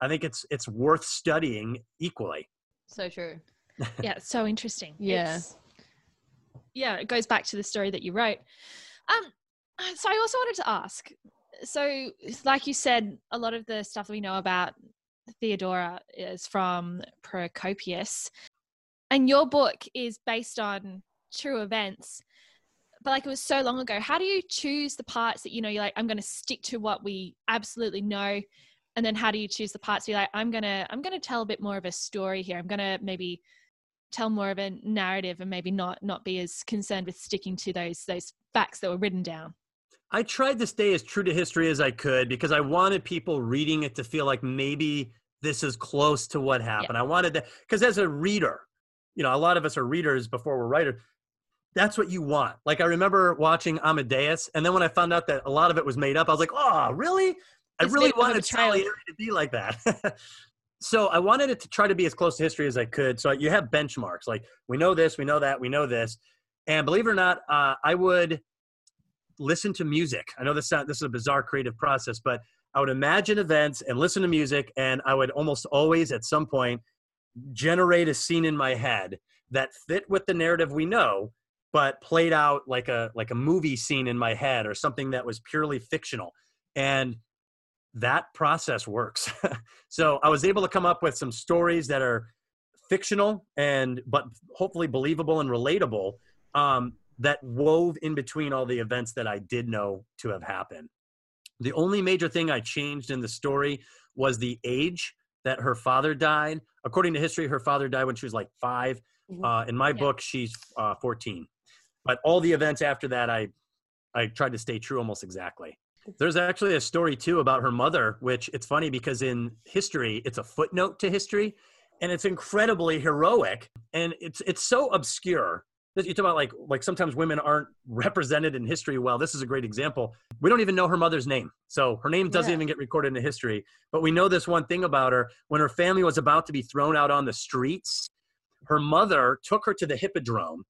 I think it's it's worth studying equally. So true. *laughs* yeah, so interesting. Yeah. It's- yeah, it goes back to the story that you wrote. Um, so I also wanted to ask. So, like you said, a lot of the stuff that we know about Theodora is from Procopius, and your book is based on true events. But like it was so long ago, how do you choose the parts that you know you're like, I'm going to stick to what we absolutely know, and then how do you choose the parts you're like, I'm gonna I'm gonna tell a bit more of a story here. I'm gonna maybe tell more of a narrative and maybe not not be as concerned with sticking to those those facts that were written down I tried to stay as true to history as I could because I wanted people reading it to feel like maybe this is close to what happened. I wanted to, because as a reader, you know, a lot of us are readers before we're writers. That's what you want. Like I remember watching Amadeus, and then when I found out that a lot of it was made up, I was like, "Oh, really? I It's really made up of a wanted child." Salieri to be like that." *laughs* so I wanted it to try to be as close to history as I could. So you have benchmarks, like we know this, we know that, we know this, and believe it or not, uh, I would listen to music. I know this sound, this is a bizarre creative process, but I would imagine events and listen to music, and I would almost always, at some point, generate a scene in my head that fit with the narrative we know, but played out like a like a movie scene in my head or something that was purely fictional. And that process works. *laughs* so I was able to come up with some stories that are fictional and but hopefully believable and relatable um, that wove in between all the events that I did know to have happened. The only major thing I changed in the story was the age that her father died. According to history, her father died when she was like 5 Mhm. Uh, in my Yeah. book, she's uh, 14. But all the events after that, I I tried to stay true almost exactly. There's actually a story too about her mother, which it's funny because in history, it's a footnote to history, and it's incredibly heroic, and it's it's so obscure. that You talk about like like sometimes women aren't *laughs* represented in history well. This is a great example. We don't even know her mother's name, so her name doesn't Yeah. even get recorded in history. But we know this one thing about her: when her family was about to be thrown out on the streets, her mother took her to the hippodrome,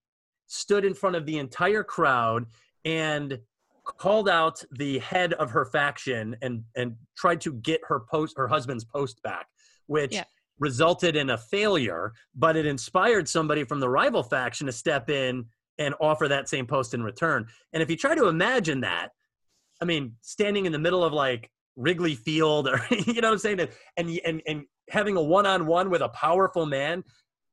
stood in front of the entire crowd, and called out the head of her faction and and tried to get her post her husband's post back which Yeah. resulted in a failure but it inspired somebody from the rival faction to step in and offer that same post in return and if you try to imagine that i mean standing in the middle of like wrigley field or *laughs* you know what i'm saying and and and having a one-on-one with a powerful man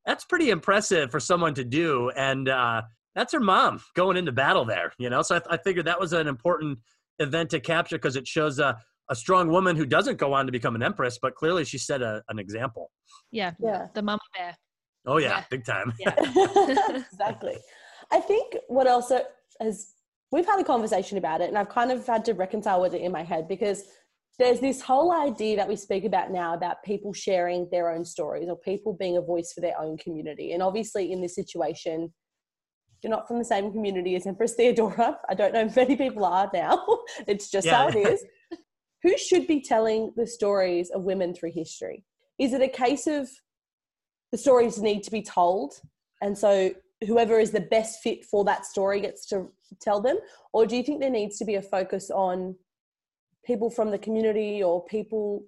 that's pretty impressive for someone to do and uh that's her mom going into battle there, you know. So I, I figured that was an important event to capture because it shows a, a strong woman who doesn't go on to become an empress, but clearly she set a, an example. yeah Yeah. the mama bear Oh yeah, Yeah. big time. yeah *laughs* exactly. I think what else has we've had a conversation about it, and I've kind of had to reconcile with it in my head because there's this whole idea that we speak about now about people sharing their own stories or people being a voice for their own community. And obviously, in this situation, you're not from the same community as Empress Theodora. I don't know if many people are now. *laughs* it's just how it is. Who should be telling the stories of women through history? Is it a case of the stories need to be told and so whoever is the best fit for that story gets to tell them or do you think there needs to be a focus on people from the community or people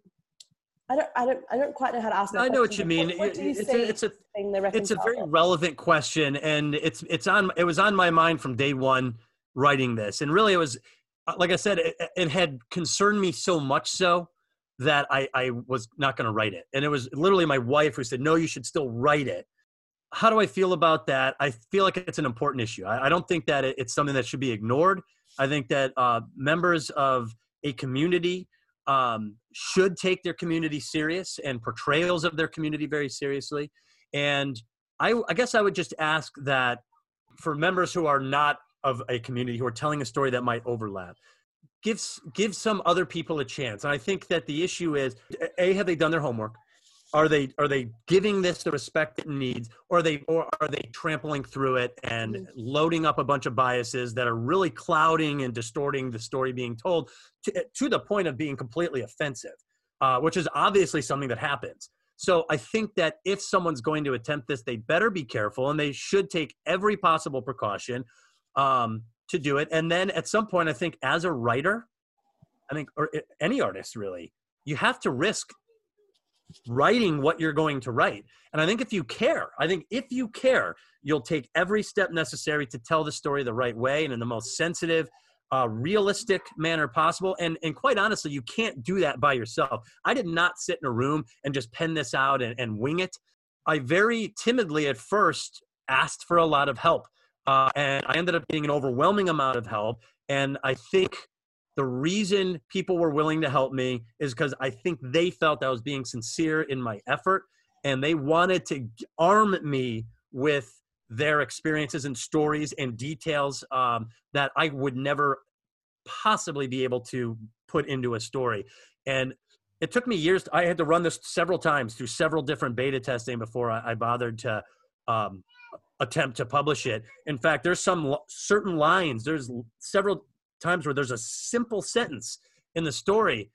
I don't, I don't, I don't quite know how to ask. that I know what you mean. What, you It's a, it's a it's a very reconciler? relevant question, and it's it's on it was on my mind from day one writing this, and really it was uh, like I said, it, it had concerned me so much so that I I was not going to write it, and it was literally my wife who said, "No, you should still write it." How do I feel about that? I feel like it's an important issue. I, I don't think that it, it's something that should be ignored. I think that uh, members of a community um, should take their community serious and portrayals of their community very seriously. And I, I guess I would just ask that for members who are not of a community who are telling a story that might overlap, give s- give some other people a chance. And I think that the issue is: a, have they done their homework? Are they are they giving this the respect it needs, or are they or are they trampling through it and loading up a bunch of biases that are really clouding and distorting the story being told to, to the point of being completely offensive, uh, which is obviously something that happens. So I think that if someone's going to attempt this, they better be careful and they should take every possible precaution um, to do it. And then at some point, I think as a writer, I think, or any artist really, you have to risk writing what you're going to write. And I think if you care, I think if you care, you'll take every step necessary to tell the story the right way and in the most sensitive, uh, realistic manner possible. And and quite honestly, you can't do that by yourself. I did not sit in a room and just pen this out and, and wing it. I very timidly at first asked for a lot of help, uh, and I ended up getting an overwhelming amount of help. And I think the reason people were willing to help me is because I think they felt I was being sincere in my effort, and they wanted to arm me with their experiences and stories and details um, that I would never possibly be able to put into a story. And it took me years. I had to run this several times through several different beta testing before I, I bothered to um, attempt to publish it. In fact, there's some certain lines. There's several times where there's a simple sentence in the story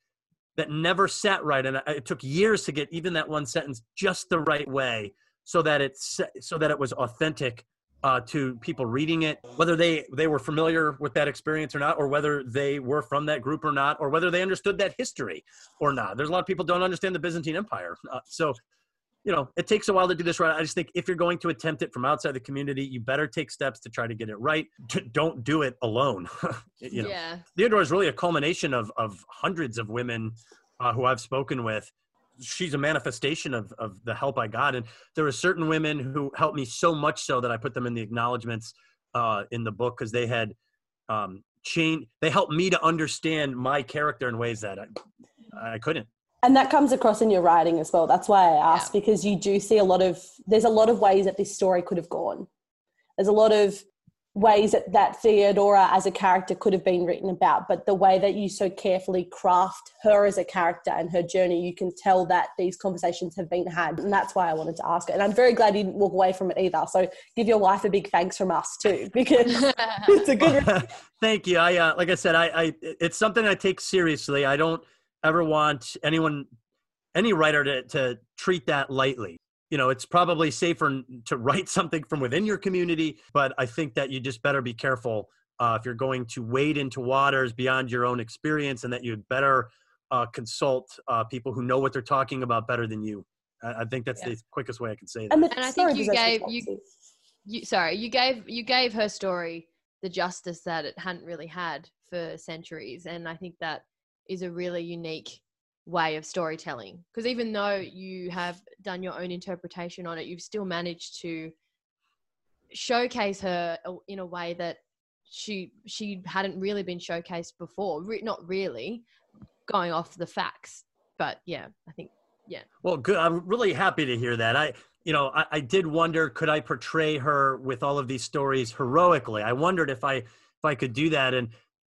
that never sat right, and it took years to get even that one sentence just the right way, so that it's so that it was authentic uh, to people reading it, whether they they were familiar with that experience or not, or whether they were from that group or not, or whether they understood that history or not. There's a lot of people don't understand the Byzantine Empire, uh, so you know it takes a while to do this right. I just think if you're going to attempt it from outside the community, you better take steps to try to get it right. Don't do it alone. *laughs* you know, Yeah. Theodora is really a culmination of of hundreds of women uh, who I've spoken with. She's a manifestation of of the help I got, and there were certain women who helped me so much so that I put them in the acknowledgments uh, in the book because they had um, changed. They helped me to understand my character in ways that I, I couldn't. And that comes across in your writing as well. That's why i asked because you do see a lot of there's a lot of ways that this story could have gone. There's a lot of ways that, that theodora as a character could have been written about but the way that you so carefully craft her as a character and her journey you can tell that these conversations have been had. And that's why i wanted to ask it. And i'm very glad you didn't walk away from it either. So give your wife a big thanks from us too *laughs* because it's a good *laughs* Thank you. I uh, like I said, I, I it's something I take seriously. I don't ever want anyone, any writer to to treat that lightly. You know, it's probably safer to *laughs* write something from within your community, but I think that you just better be careful uh, if you're going to wade into waters beyond your own experience, and that you'd better uh, consult uh, people who know what they're talking about better than you. I, I think that's Yeah. the quickest way I can say that. and, the And I think you gave you, you sorry you gave you gave her story the justice that it hadn't really had for centuries, and I think that is a really unique way of storytelling. Because even though you have done your own interpretation on it, you've still managed to showcase her in a way that she she hadn't really been showcased before. Re- not really, going off the facts, but yeah, I think yeah Well, good. I'm really happy to hear that. I, you know, I, I did wonder could I portray her with all of these stories heroically. I wondered if I if I could do that. And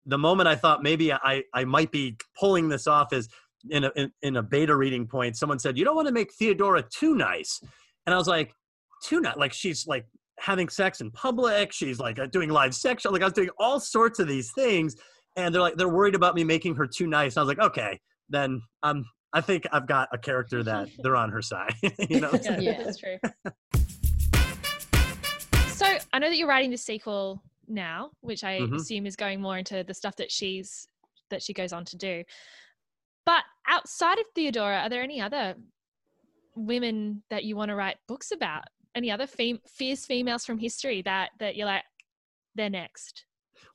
the moment I thought maybe I I might be pulling this off is in a in, in a beta reading point. Someone said you don't want to make Theodora too nice, and I was like, too nice. Like she's like having sex in public. She's like uh, doing live sex. Like I was doing all sorts of these things, and they're like they're worried about me making her too nice. And I was like, okay, then I'm I think I've got a character that *laughs* they're on her side. *laughs* you know, Yeah, Yeah. that's true. *laughs* So I know that you're writing the sequel now, which I Mhm. assume is going more into the stuff that she's that she goes on to do. But outside of Theodora, are there any other women that you want to write books about? Any other fem- fierce females from history that that you're like, they're next?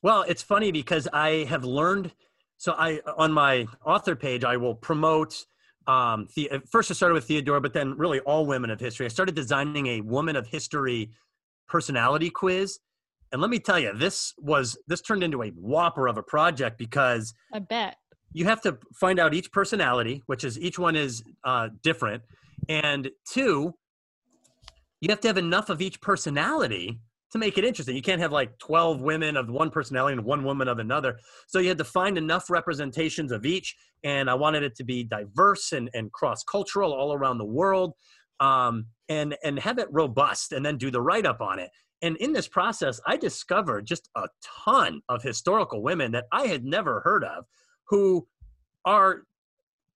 Well, it's funny because I have learned. So I on my author page, I will promote. Um, the, first, I started with Theodora, but then really all women of history. I started designing a woman of history personality quiz, and let me tell you, this was this turned into a whopper of a project because I bet. you have to find out each personality, which is each one is uh, different, and two, you have to have enough of each personality to make it interesting. You can't have like 12 women of one personality and one woman of another. So you had to find enough representations of each. And I wanted it to be diverse and, and cross cultural all around the world um, and, and have it robust and then do the write up on it. And in this process, I discovered just a ton of historical women that I had never heard of who are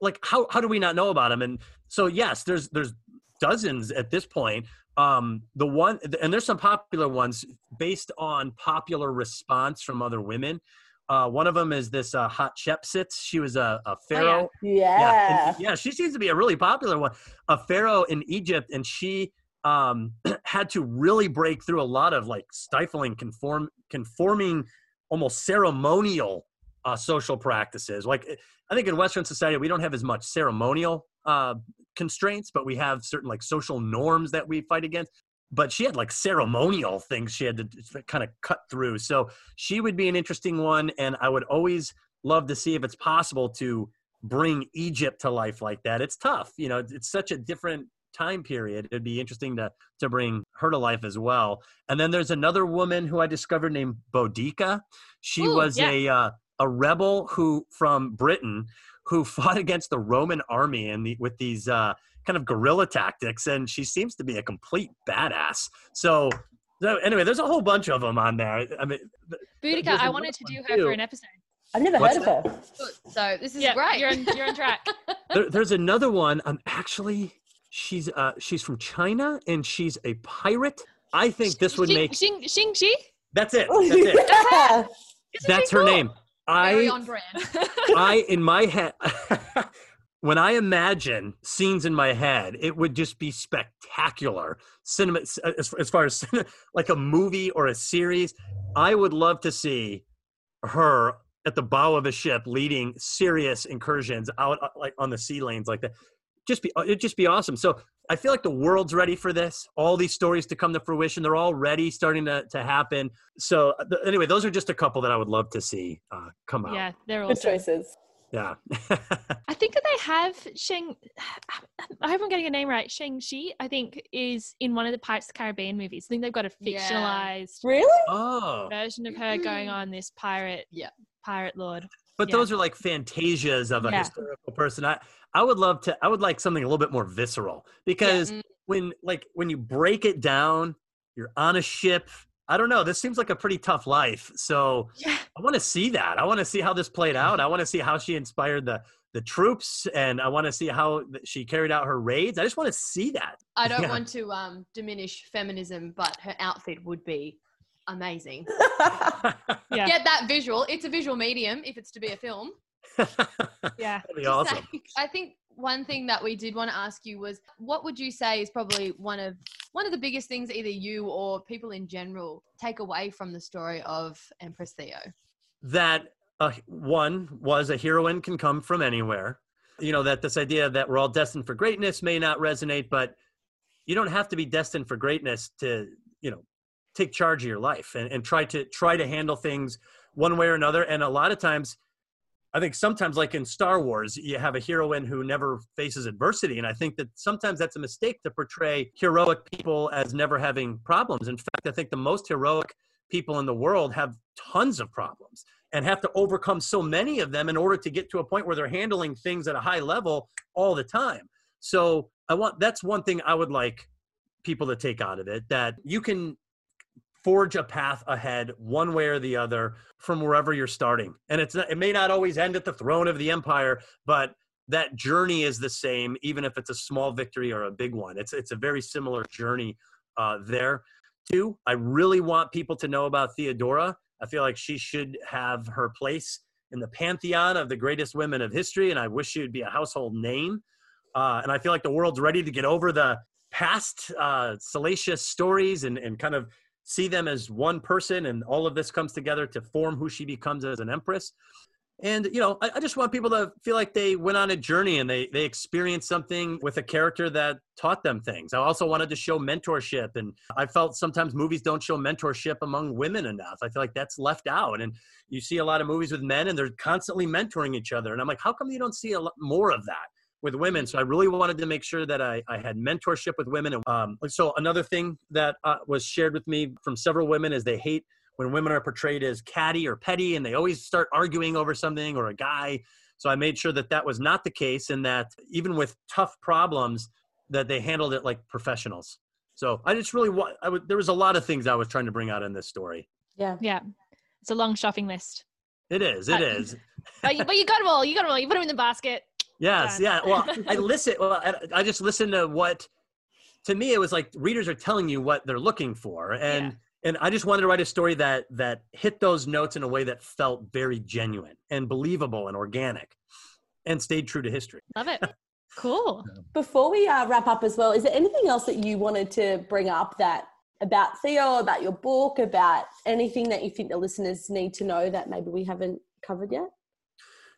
like, how, how do we not know about them? And so, yes, there's, there's dozens at this point. Um the one and there's some popular ones based on popular response from other women. Uh one of them is this uh hatshepsut she was a, a pharaoh. Yeah. yeah, and- yeah she seems to be a really popular one. A pharaoh in egypt and she um *clears throat* had to really break through a lot of like stifling conform conforming almost ceremonial uh social practices. Like i think in western society we don't have as much ceremonial uh constraints but we have certain like social norms that we fight against. But she had like ceremonial things she had to kind of cut through. So she would be an interesting one and i would always love to see if it's possible to bring egypt to life like that. It's tough you know it's such a different time period it'd be interesting to to bring her to life as well and then there's another woman who i discovered named boudica she Ooh, was yeah. a uh, a rebel who from britain who *laughs* fought against the roman army and the, with these uh kind of guerrilla tactics and she seems to be a complete badass so so anyway there's a whole bunch of them on there i mean Boudica, I wanted to do her too. for an episode. I've never What's heard of her. Good. So this is Yeah, great. you're on, you're on track. *laughs* there, there's another one. I'm actually, she's uh, she's from China and she's a pirate. I think this would Xing, make. Xing, Xing Shi? That's it. That's it. yeah. Isn't That's her cool? name. Very I on brand. *laughs* I in my head. *laughs* When I imagine scenes in my head, it would just be spectacular. Cinema, as, as far as *laughs* like a movie or a series, I would love to see her at the bow of a ship leading serious incursions out uh, like on the sea lanes like that. Just be it'd just be awesome. So I feel like the world's ready for this. All these stories to come to fruition, they're already starting to, to happen. So uh, th- anyway, those are just a couple that I would love to see uh, come out. Yeah, they're Good awesome. choices. Yeah. *laughs* I think that they have Sheng. *sighs* I hope I'm getting a name right. Sheng Shi, I think, is in one of the Pirates of the Caribbean movies. I think they've got a Yeah. fictionalized Really? oh. version of her going on this pirate, Yeah. pirate lord. But Yeah. those are like fantasias of a Yeah. historical person. I, I would love to I would like something a little bit more visceral because Mm. when like when you break it down, you're on a ship. I don't know. This seems like a pretty tough life. So Yeah. I want to see that. I want to see how this played out. I want to see how she inspired the the troops and I want to see how she carried out her raids. I just want to see that. I *laughs* don't Yeah. want to um, diminish feminism, but her outfit would be amazing. *laughs* Yeah. Get that visual. It's a visual medium if it's to be a film. *laughs* Yeah. That'd be awesome. saying. I think one thing that we did want to ask you was what would you say is probably one of one of the biggest things either you or people in general take away from the story of Empress Theo? that uh, one was a heroine can come from anywhere. You know that this idea that we're all destined for greatness may not resonate, but you don't have to be destined for greatness to you know take charge of your life and, and try to try to handle things one way or another. And a lot of times, I think sometimes like in Star Wars, you have a heroine who never faces adversity, and I think that sometimes that's a mistake to portray heroic people as never having problems. In fact, I think the most heroic people in the world have tons of problems and have to overcome so many of them in order to get to a point where they're handling things at a high level all the time. So I want that's one thing I would like people to take out of it that you can forge a path ahead one way or the other from wherever you're starting. And it's it may not always end at the throne of the empire, but that journey is the same even if it's a small victory or a big one. It's it's a very similar journey uh, there. too I really want people to know about Theodora. I feel like she should have her place in the pantheon of the greatest women of history, and I wish she would be a household name. Uh, and I feel like the world's ready to get over the past uh, salacious stories and, and kind of see them as one person, and all of this comes together to form who she becomes as an empress. And you know I, I, just want people to feel like they went on a journey and they they experienced something with a character that taught them things. I also wanted to show mentorship and i felt sometimes movies don't show mentorship among women enough. I feel like that's left out. And you see a lot of movies with men and they're constantly mentoring each other. And i'm like how come you don't see a lot more of that with women so i really wanted to make sure that i, I had mentorship with women and um, so another thing that uh, was shared with me from several women is they hate when women are portrayed as catty or petty and they always start arguing over something or a guy. So I made sure that that was not the case and that even with tough problems that they handled it like professionals. So I just really want, I would, there was a lot of things I was trying to bring out in this story. Yeah. Yeah. It's a long shopping list. It is. It is. but, you, but you got them all. You got them all. You put them in the basket. Yes. Done. Yeah. Well, *laughs* I listen. Well, I, I just listen to what, to me, it was like readers are telling you what they're looking for. And, Yeah and I just wanted to write a story that that hit those notes in a way that felt very genuine and believable and organic, and stayed true to history. Love it. *laughs* Cool. Before we uh, wrap up as well, is there anything else that you wanted to bring up that about Theo, about your book, about anything that you think the listeners need to know that maybe we haven't covered yet?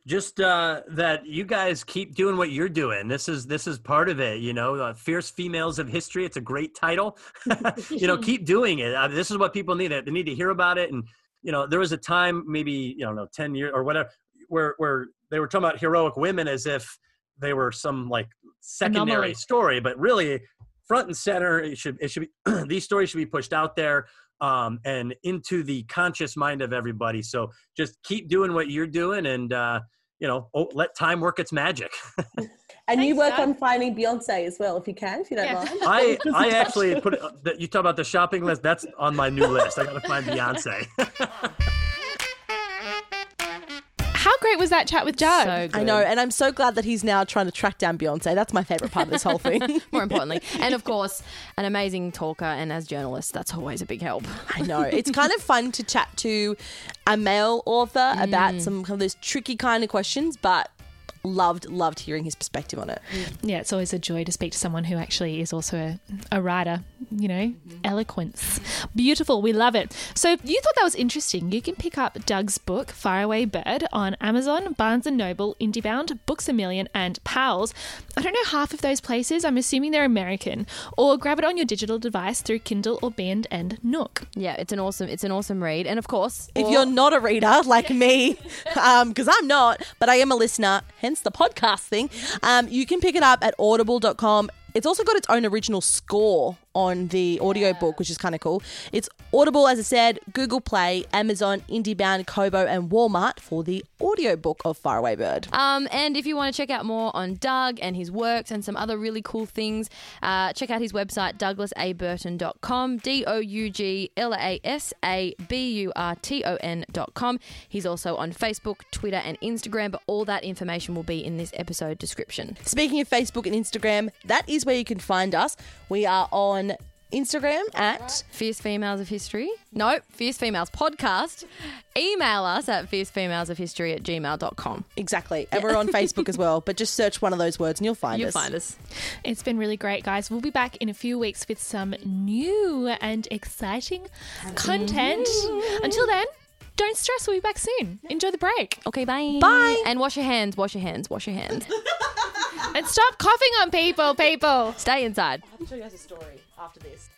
Just uh, that you guys keep doing what you're doing. This is this is part of it. You know, uh, fierce females of history. It's a great title. *laughs* you know, keep doing it. Uh, this is what people need. It. They need to hear about it. And you know, there was a time, maybe you know, ten years or whatever, where where they were talking about heroic women as if they were some like secondary Anomaly. story, but really front and center. It should it should be *clears throat* these stories should be pushed out there um, and into the conscious mind of everybody. So just keep doing what you're doing and. Uh, you know, oh, let time work its magic. *laughs* And you work Doug. on finding Beyonce as well, if you can, if you don't Yeah. mind. I *laughs* I actually put it, you talk about the shopping list. That's on my new list. I got to find Beyonce. *laughs* How great was that chat with Joe? So. I know, and I'm so glad that he's now trying to track down Beyonce. That's my favorite part of this whole thing. *laughs* More *laughs* importantly, and of course, an amazing talker, and as journalists, that's always a big help. I know. It's kind of fun to chat to a male author about mm. some kind of those tricky kind of questions, but loved, loved hearing his perspective on it. Mm. Yeah, it's always a joy to speak to someone who actually is also a, a writer, you know, mm-hmm. eloquence. Beautiful. We love it. So if you thought that was interesting, you can pick up Doug's book, Faraway Bird, on Amazon, Barnes & Noble, IndieBound, Books A Million, and Powell's. I don't know half of those places. I'm assuming they're American. Or grab it on your digital device through Kindle or Band and Nook. Yeah, it's an awesome, it's an awesome read, and of course, If all- you're not a reader like me, *laughs* um, because I'm not, but I am a listener, hence the podcast thing, um, you can pick it up at audible.com. It's also got its own original score on the audiobook, which is kind of cool. It's Audible, as I said, Google Play, Amazon, IndieBound, Kobo, and Walmart for the audiobook of Faraway Bird. Um, and if you want to check out more on Doug and his works and some other really cool things, uh, check out his website, douglasaburton.com, D O U G L A S A B U R T O N.com. He's also on Facebook, Twitter, and Instagram, but all that information will be in this episode description. Speaking of Facebook and Instagram, that is where you can find us. We are on Instagram at Fierce Females of History. No, Fierce Females Podcast. Email us at fiercefemalesofhistory at gmail.com. exactly, and we're on *laughs* Facebook as well. But just search one of those words and you'll find us. You'll us. find us. It's been really great, guys. We'll be back in a few weeks with some new and exciting content. Until then, don't stress. We'll be back soon. Enjoy the break. Okay, bye. Bye. And wash your hands, wash your hands, wash your hands. *laughs* And stop coughing on people, people. Stay inside. I'll show you guys a story after this.